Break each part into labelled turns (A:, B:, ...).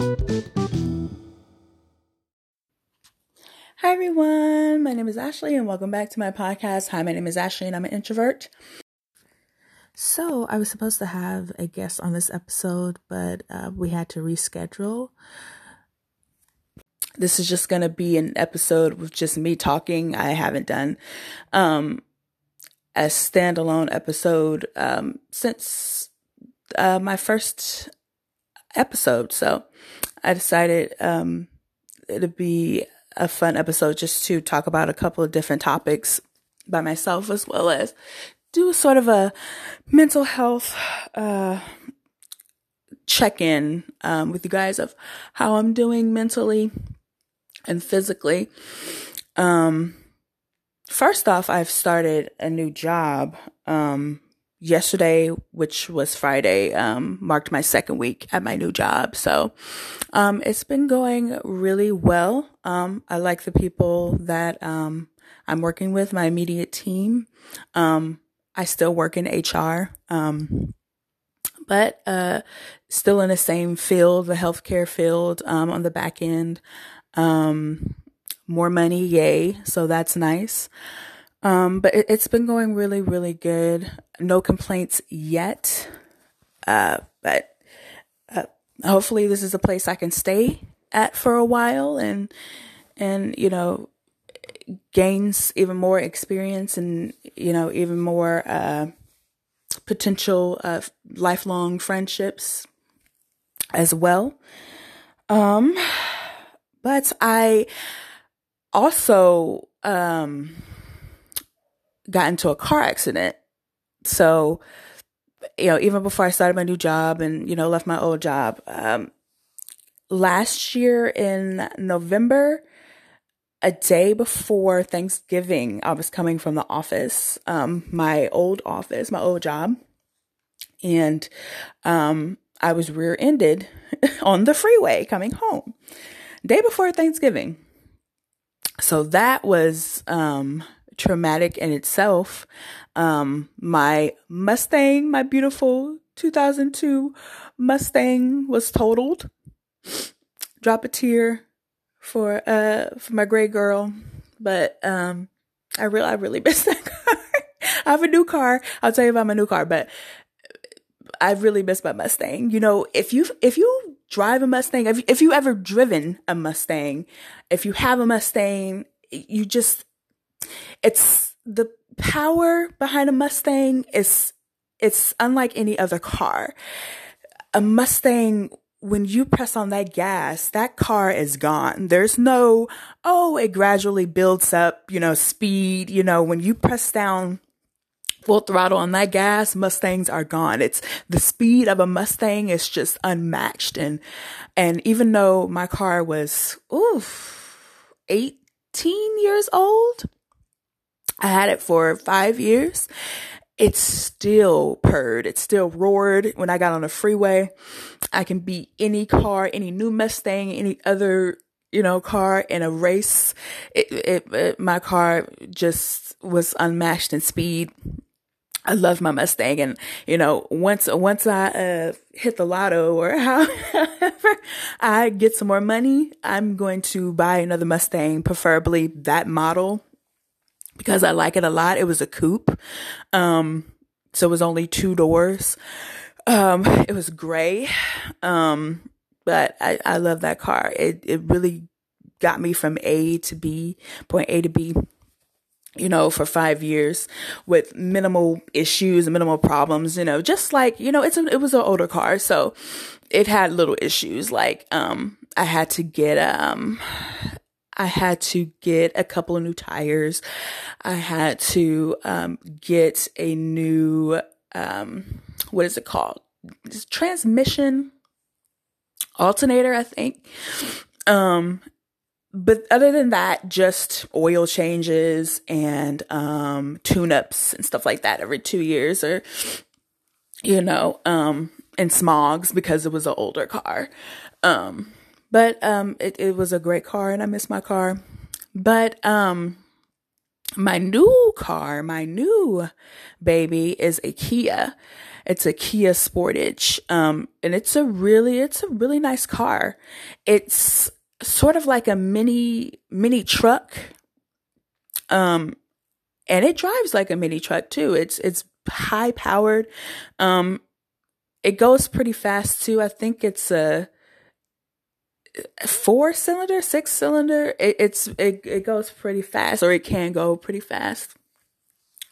A: Hi, everyone. My name is Ashley, and welcome back to my podcast. Hi, my name is Ashley, and I'm an introvert. So, I was supposed to have a guest on this episode, but uh, we had to reschedule. This is just going to be an episode with just me talking. I haven't done um, a standalone episode um, since uh, my first episode. So, I decided um, it'd be a fun episode just to talk about a couple of different topics by myself as well as do sort of a mental health uh, check in um, with you guys of how I'm doing mentally and physically. Um, first off, I've started a new job. Um, yesterday, which was Friday, um, marked my second week at my new job. So, um, it's been going really well. Um, I like the people that, um, I'm working with, my immediate team. Um, I still work in HR. Um, but, uh, still in the same field, the healthcare field, um, on the back end. Um, more money, yay. So that's nice. Um, but it, has been going really, really good. No complaints yet. Uh, but uh, hopefully this is a place I can stay at for a while and and you know gains even more experience and you know even more uh, potential uh, lifelong friendships as well. Um, but I also um got into a car accident. So, you know, even before I started my new job and, you know, left my old job, um, last year in November, a day before Thanksgiving, I was coming from the office, um, my old office, my old job, and um, I was rear ended on the freeway coming home. Day before Thanksgiving. So that was um, traumatic in itself. Um, my Mustang, my beautiful 2002 Mustang was totaled. Drop a tear for, uh, for my gray girl. But, um, I really, I really miss that car. I have a new car. I'll tell you about my new car, but I really miss my Mustang. You know, if you, if you drive a Mustang, if, if you ever driven a Mustang, if you have a Mustang, you just, it's the power behind a Mustang is it's unlike any other car. A Mustang when you press on that gas, that car is gone. There's no, oh, it gradually builds up, you know, speed. You know, when you press down full throttle on that gas, Mustangs are gone. It's the speed of a Mustang is just unmatched. And, and even though my car was, oof, 18 years old, I had it for five years. It still purred. It still roared when I got on the freeway. I can beat any car, any new Mustang, any other, you know, car in a race. It, it, it my car just was unmatched in speed. I love my Mustang and you know once once I uh, hit the lotto or however I get some more money I'm going to buy another Mustang preferably that model because I like it a lot. It was a coupe. Um, so it was only two doors. Um, it was gray. Um, but I, I love that car. It, it really got me from A to B, point A to B, you know, for five years with minimal issues, minimal problems, you know, just like, you know, it's it was an older car. So it had little issues. Like, um, I had to get, um, I had to get a couple of new tires. I had to um, get a new, um, what is it called? transmission alternator, I think. Um, but other than that, just oil changes and um, tune ups and stuff like that every two years or, you know, um, and smogs because it was an older car. Um, but um, it, it was a great car and I miss my car. But um, my new car, my new baby is a Kia. It's a Kia Sportage. Um, and it's a really, it's a really nice car. It's sort of like a mini, mini truck. Um, and it drives like a mini truck too. It's, it's high powered. Um, it goes pretty fast too. I think it's a, four cylinder, six cylinder. It, it's it it goes pretty fast, or it can go pretty fast.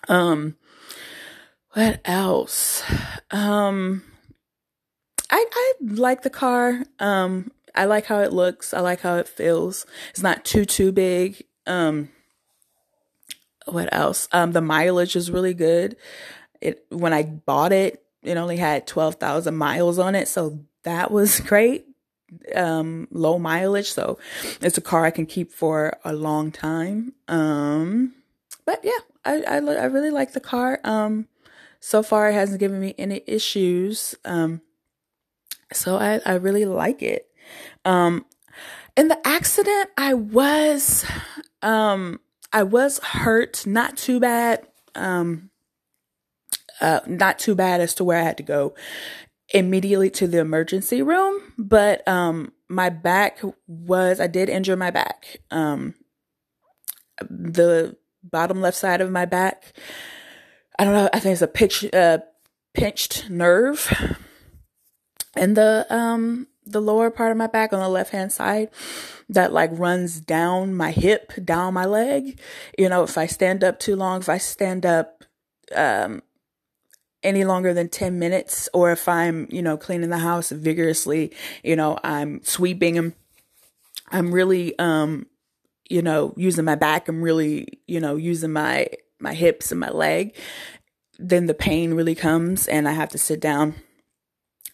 A: Um, what else? Um, I I like the car. Um, I like how it looks. I like how it feels. It's not too too big. Um, what else? Um, the mileage is really good. It when I bought it, it only had twelve thousand miles on it, so that was great um, low mileage, so it's a car I can keep for a long time. Um, but yeah, I, I, I really like the car. Um, so far it hasn't given me any issues. Um, so I, I really like it. Um, in the accident, I was, um, I was hurt, not too bad. Um, uh, not too bad as to where I had to go immediately to the emergency room, but um my back was I did injure my back. Um the bottom left side of my back. I don't know, I think it's a pitch uh pinched nerve. And the um the lower part of my back on the left hand side that like runs down my hip, down my leg. You know, if I stand up too long, if I stand up um any longer than 10 minutes or if I'm, you know, cleaning the house vigorously, you know, I'm sweeping and I'm really um you know, using my back, I'm really, you know, using my my hips and my leg, then the pain really comes and I have to sit down.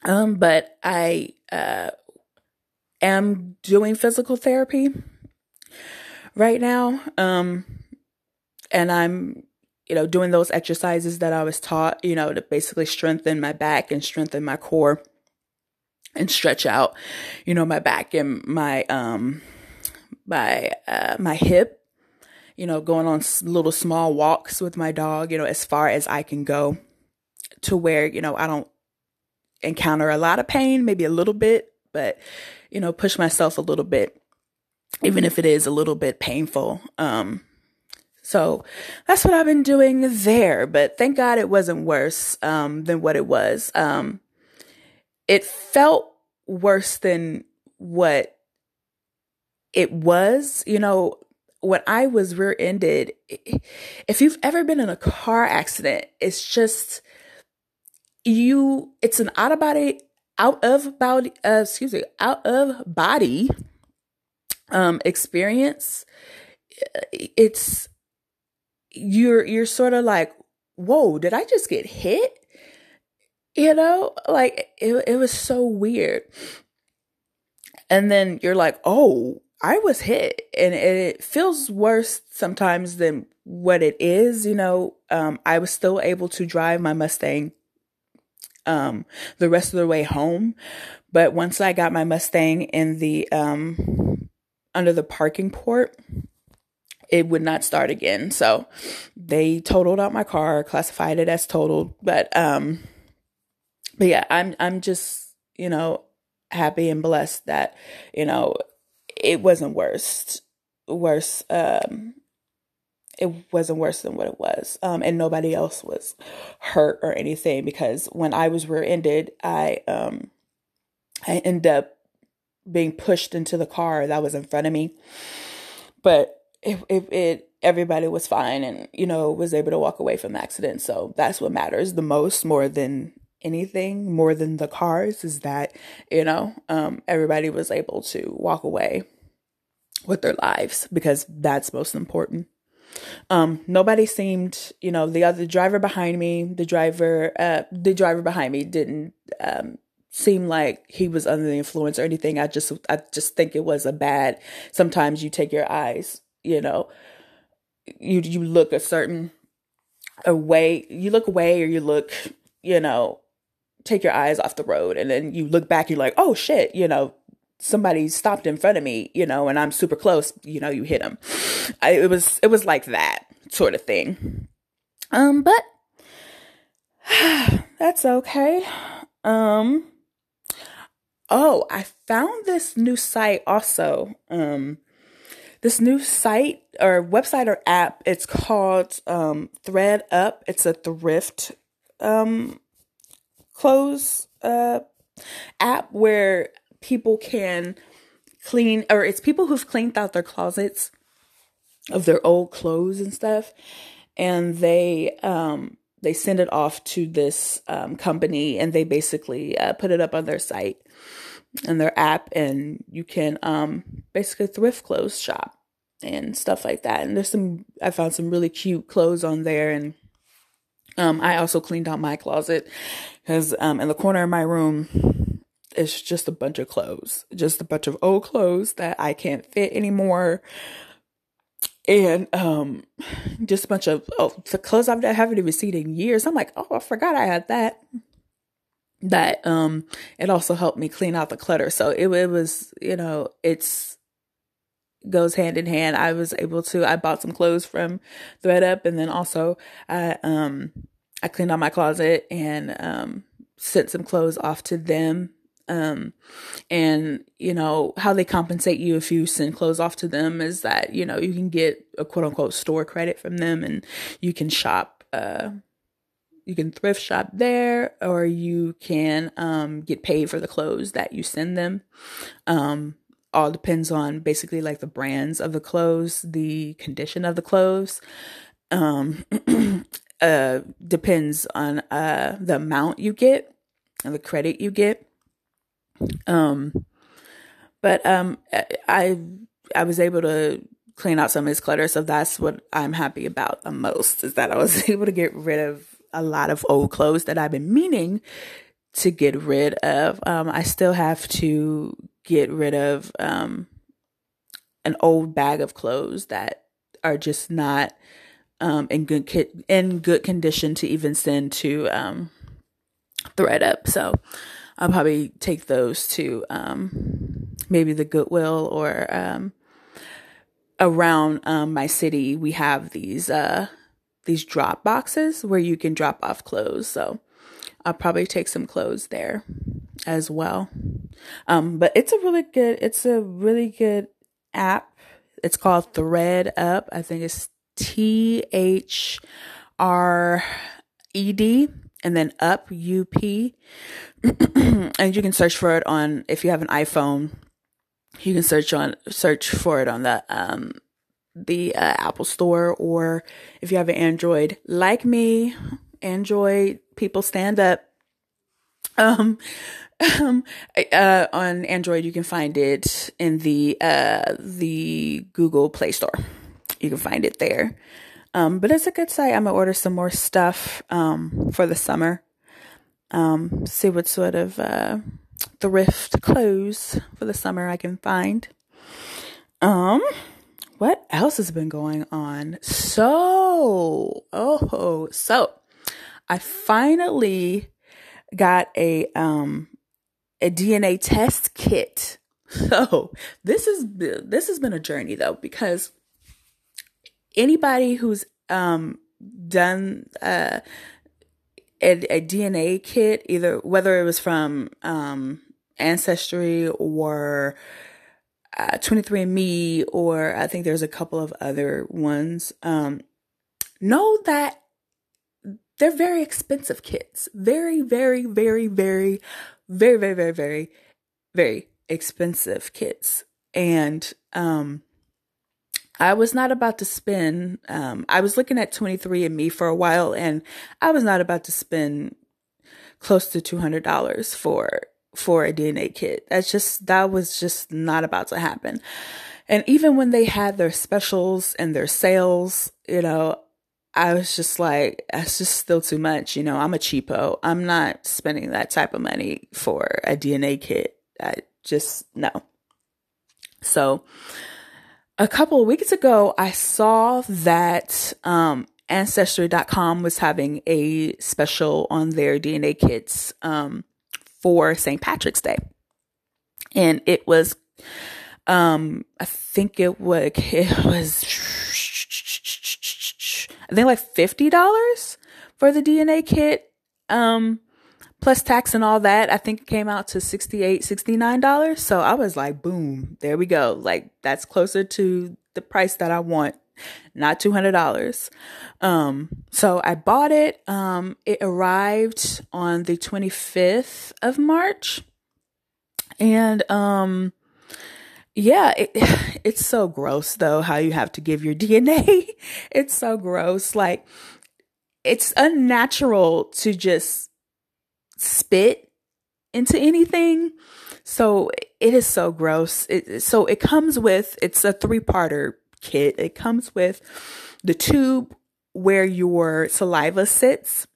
A: Um but I uh am doing physical therapy right now. Um and I'm you know, doing those exercises that I was taught, you know, to basically strengthen my back and strengthen my core and stretch out, you know, my back and my, um, my, uh, my hip, you know, going on little small walks with my dog, you know, as far as I can go to where, you know, I don't encounter a lot of pain, maybe a little bit, but, you know, push myself a little bit, even if it is a little bit painful. Um, so that's what I've been doing there. But thank God it wasn't worse um, than what it was. Um, it felt worse than what it was. You know, when I was rear ended, if you've ever been in a car accident, it's just you, it's an out of body, out of body, uh, excuse me, out of body um, experience. It's, you're you're sort of like, whoa, did I just get hit? You know, like it it was so weird. And then you're like, oh, I was hit, and it feels worse sometimes than what it is. You know, um, I was still able to drive my Mustang um, the rest of the way home, but once I got my Mustang in the um, under the parking port, it would not start again. So they totaled out my car, classified it as totaled. But um but yeah, I'm I'm just, you know, happy and blessed that, you know, it wasn't worse worse um it wasn't worse than what it was. Um and nobody else was hurt or anything because when I was rear-ended, I um I ended up being pushed into the car that was in front of me. But it, it, it everybody was fine and you know was able to walk away from the accident. So that's what matters the most more than anything more than the cars is that you know um, everybody was able to walk away with their lives because that's most important. Um, nobody seemed you know the other driver behind me the driver uh, the driver behind me didn't um, seem like he was under the influence or anything. I just i just think it was a bad sometimes you take your eyes you know, you you look a certain away, you look away or you look, you know, take your eyes off the road and then you look back, you're like, oh shit, you know, somebody stopped in front of me, you know, and I'm super close, you know, you hit them. I, it was it was like that sort of thing. Um, but that's okay. Um, oh, I found this new site also. Um, this new site or website or app. It's called um, Thread Up. It's a thrift um, clothes uh, app where people can clean, or it's people who've cleaned out their closets of their old clothes and stuff, and they um, they send it off to this um, company, and they basically uh, put it up on their site and their app, and you can um, basically thrift clothes shop and stuff like that. And there's some I found some really cute clothes on there, and um, I also cleaned out my closet because um, in the corner of my room, it's just a bunch of clothes, just a bunch of old clothes that I can't fit anymore. And um, just a bunch of oh, the clothes I've haven't even seen in years. I'm like, oh, I forgot I had that. That um, it also helped me clean out the clutter. So it, it was, you know, it's goes hand in hand. I was able to I bought some clothes from ThredUp and then also I um I cleaned out my closet and um sent some clothes off to them. Um and you know how they compensate you if you send clothes off to them is that you know you can get a quote unquote store credit from them and you can shop uh you can thrift shop there or you can um get paid for the clothes that you send them. Um all depends on basically like the brands of the clothes, the condition of the clothes. Um, uh, depends on uh the amount you get and the credit you get. Um, but um, I I was able to clean out some of his clutter, so that's what I'm happy about the most is that I was able to get rid of a lot of old clothes that I've been meaning to get rid of. Um, I still have to get rid of um, an old bag of clothes that are just not um, in good ki- in good condition to even send to um, ThredUp. So I'll probably take those to um, maybe the Goodwill or um, around um, my city. We have these uh, these drop boxes where you can drop off clothes. So I'll probably take some clothes there as well. Um, but it's a really good, it's a really good app. It's called ThredUp. I think it's T H R E D and then up U P. and you can search for it on if you have an iPhone. You can search on search for it on the um the uh, Apple Store or if you have an Android like me, Android people stand up. Um um, uh, on Android, you can find it in the uh, the Google Play Store. You can find it there. Um, but it's a good site. I'm gonna order some more stuff um, for the summer. Um, see what sort of uh, thrift clothes for the summer I can find. Um, what else has been going on? So, oh, so I finally got a um a DNA test kit. So this is this has been a journey though because anybody who's um done uh a, a DNA kit either whether it was from um ancestry or uh, 23andme or I think there's a couple of other ones um know that they're very expensive kits. Very, very, very, very, very, very, very, very, very expensive kits. And um I was not about to spend um I was looking at 23andme for a while and I was not about to spend close to $200 for for a DNA kit. That's just that was just not about to happen. And even when they had their specials and their sales, you know, I was just like, that's just still too much. You know, I'm a cheapo. I'm not spending that type of money for a DNA kit. I just, no. So a couple of weeks ago, I saw that, um, ancestry.com was having a special on their DNA kits, um, for St. Patrick's Day. And it was, um, I think it was, it was I think like fifty dollars for the DNA kit. Um, plus tax and all that, I think it came out to 68 $69. So I was like, boom, there we go. Like that's closer to the price that I want, not $200. Um, so I bought it. Um, it arrived on the 25th of March. And, um, yeah, it, it's so gross though, how you have to give your DNA. it's so gross. Like, it's unnatural to just spit into anything. So it is so gross. It, so it comes with, it's a three parter kit. It comes with the tube where your saliva sits.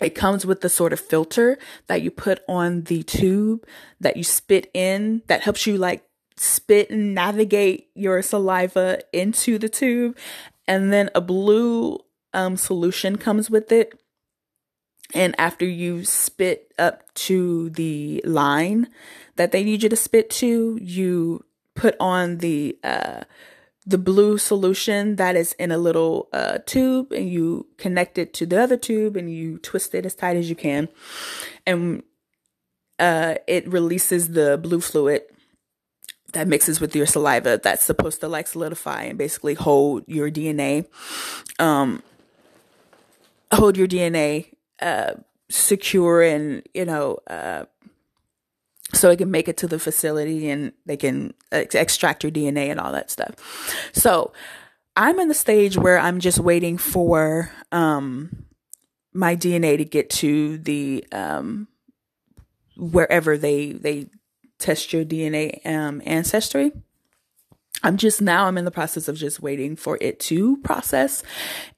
A: It comes with the sort of filter that you put on the tube that you spit in that helps you like spit and navigate your saliva into the tube. And then a blue um, solution comes with it and after you spit up to the line that they need you to spit to, you put on the uh, the blue solution that is in a little uh, tube, and you connect it to the other tube, and you twist it as tight as you can, and uh, it releases the blue fluid that mixes with your saliva that's supposed to like solidify and basically hold your DNA um hold your DNA uh, secure and you know uh, so it can make it to the facility and they can ex- extract your DNA and all that stuff. So I'm in the stage where I'm just waiting for um, my DNA to get to the um, wherever they they test your DNA um, ancestry. I'm just now I'm in the process of just waiting for it to process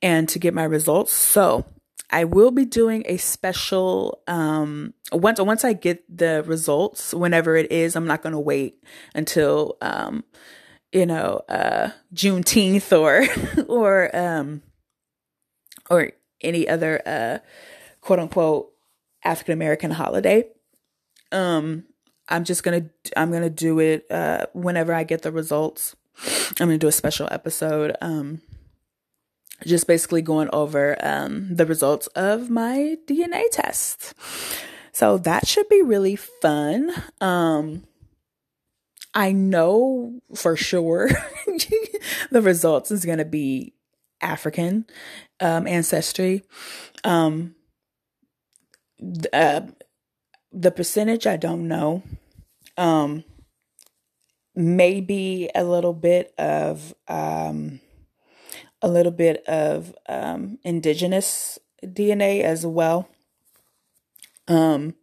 A: and to get my results. So I will be doing a special um once once I get the results, whenever it is, I'm not gonna wait until um you know uh Juneteenth or or um or any other uh quote unquote African American holiday. Um I'm just gonna I'm gonna do it uh whenever I get the results. I'm gonna do a special episode. Um just basically going over um, the results of my DNA test. So that should be really fun. Um, I know for sure the results is going to be African um, ancestry. Um, uh, the percentage, I don't know. Um, maybe a little bit of um, a little bit of um, indigenous DNA as well. Um,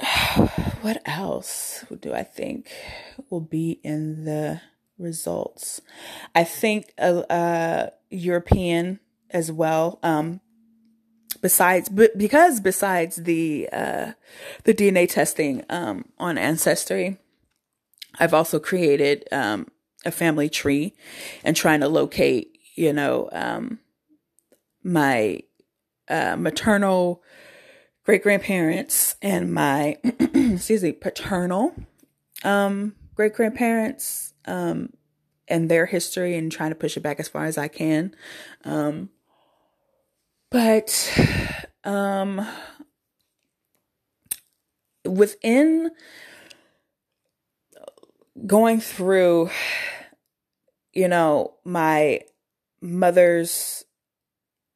A: what else do I think will be in the results? I think uh, uh European as well. Um, besides, but because besides the uh, the DNA testing um, on Ancestry, I've also created um, a family tree and trying to locate, you know, um, my uh, maternal great grandparents and my, excuse me, paternal um, great grandparents um, and their history and trying to push it back as far as I can. Um, but um, within going through, you know, my mother's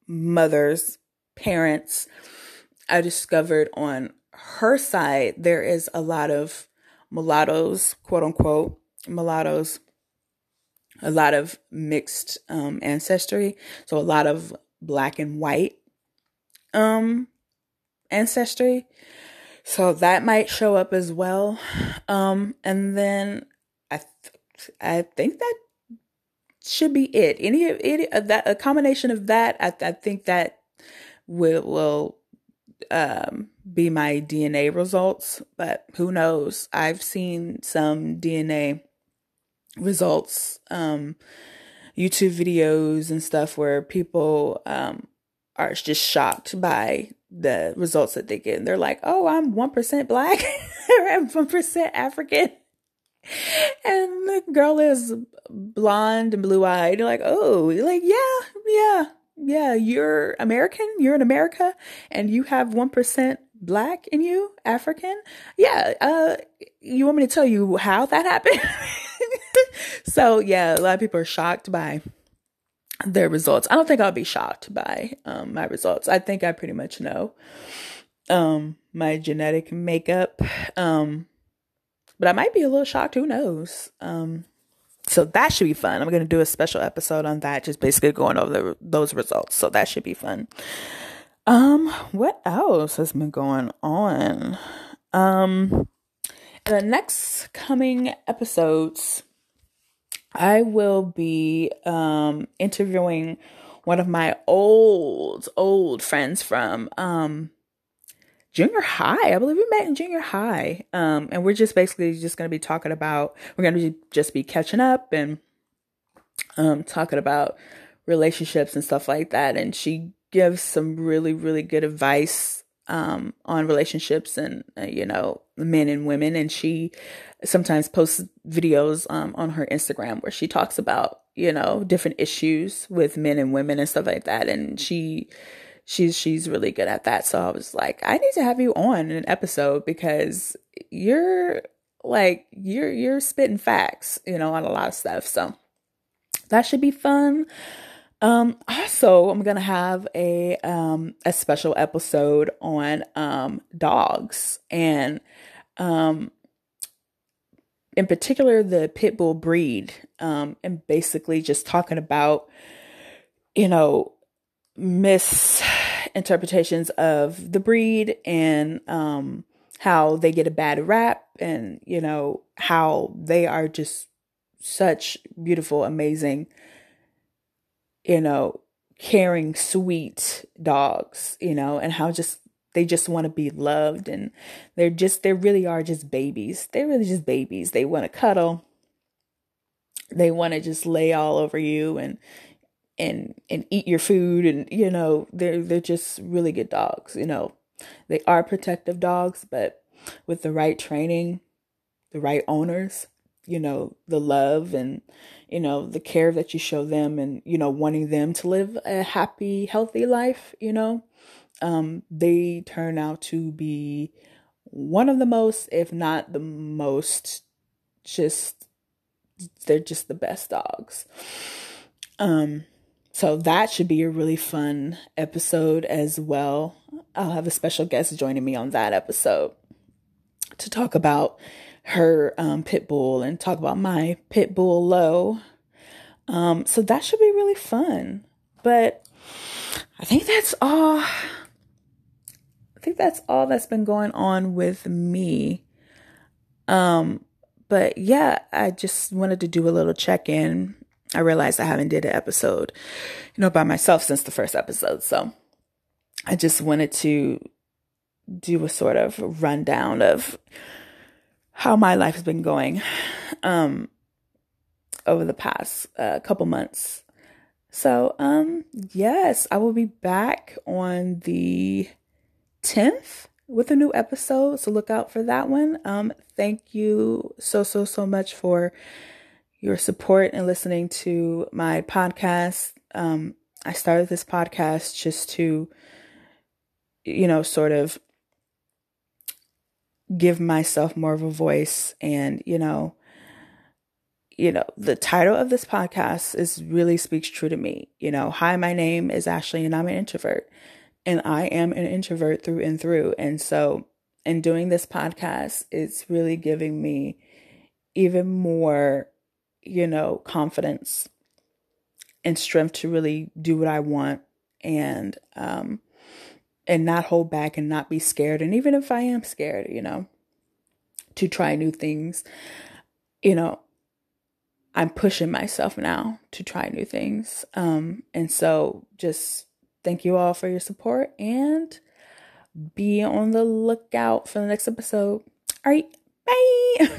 A: mother's parents, I discovered on her side there is a lot of mulattoes, quote unquote, mulattoes, a lot of mixed um, ancestry. So a lot of black and white um, ancestry. So that might show up as well. Um, and then I, th- I think that should be it. Any, any uh, that a combination of that, I, I think that will will um, be my DNA results. But who knows? I've seen some DNA results, um, YouTube videos and stuff where people um, are just shocked by the results that they get. And they're like, oh, I'm 1% black or I'm 1% African. and the girl is blonde and blue eyed. You're like, oh, you're like, yeah, yeah, yeah, you're American, you're in America, and you have 1% black in you, African. Yeah, uh, you want me to tell you how that happened? so, yeah, a lot of people are shocked by their results. I don't think I'll be shocked by um, my results. I think I pretty much know um, my genetic makeup. Um, but I might be a little shocked. Who knows? Um, so that should be fun. I'm going to do a special episode on that, just basically going over the, those results. So that should be fun. Um, what else has been going on? Um, the next coming episodes, I will be um interviewing one of my old old friends from um junior high. I believe we met in junior high. Um, and we're just basically just going to be talking about, we're going to just be catching up and, um, talking about relationships and stuff like that. And she gives some really, really good advice, um, on relationships and, uh, you know, men and women. And she sometimes posts videos, um, on her Instagram where she talks about, you know, different issues with men and women and stuff like that. And she, she's she's really good at that. So I was like, I need to have you on an episode because you're like you're you're spitting facts, you know, on a lot of stuff. So that should be fun. Um also I'm gonna have a um a special episode on um dogs and um in particular the pit bull breed um and basically just talking about you know misinterpretations of the breed and um, how they get a bad rap and you know how they are just such beautiful amazing you know caring sweet dogs you know and how just they just want to be loved and they're just they really are just babies. They're really just babies. They want to cuddle. They want to just lay all over you and and and eat your food and you know they're they're just really good dogs you know. They are protective dogs but with the right training the right owners you know the love and you know the care that you show them and you know wanting them to live a happy healthy life you know um they turn out to be one of the most if not the most just they're just the best dogs um so that should be a really fun episode as well. I'll have a special guest joining me on that episode to talk about her um, pit bull and talk about my pit bull low. Um, so that should be really fun. But I think that's all. I think that's all that's been going on with me. Um, but yeah, I just wanted to do a little check in I realized I haven't did an episode, you know, by myself since the first episode. So I just wanted to do a sort of rundown of how my life has been going um over the past uh, couple months. So um yes, I will be back on the 10th with a new episode, so look out for that one. Um thank you so so so much for your support and listening to my podcast. Um, I started this podcast just to, you know, sort of give myself more of a voice and, you know, you know, the title of this podcast is really speaks true to me. You know, hi, my name is Ashley and I'm an introvert. And I am an introvert through and through. And so in doing this podcast, it's really giving me even more you know, confidence and strength to really do what I want and um and not hold back and not be scared and even if I am scared, you know, to try new things, you know, I'm pushing myself now to try new things. Um and so just thank you all for your support and be on the lookout for the next episode. All right, bye.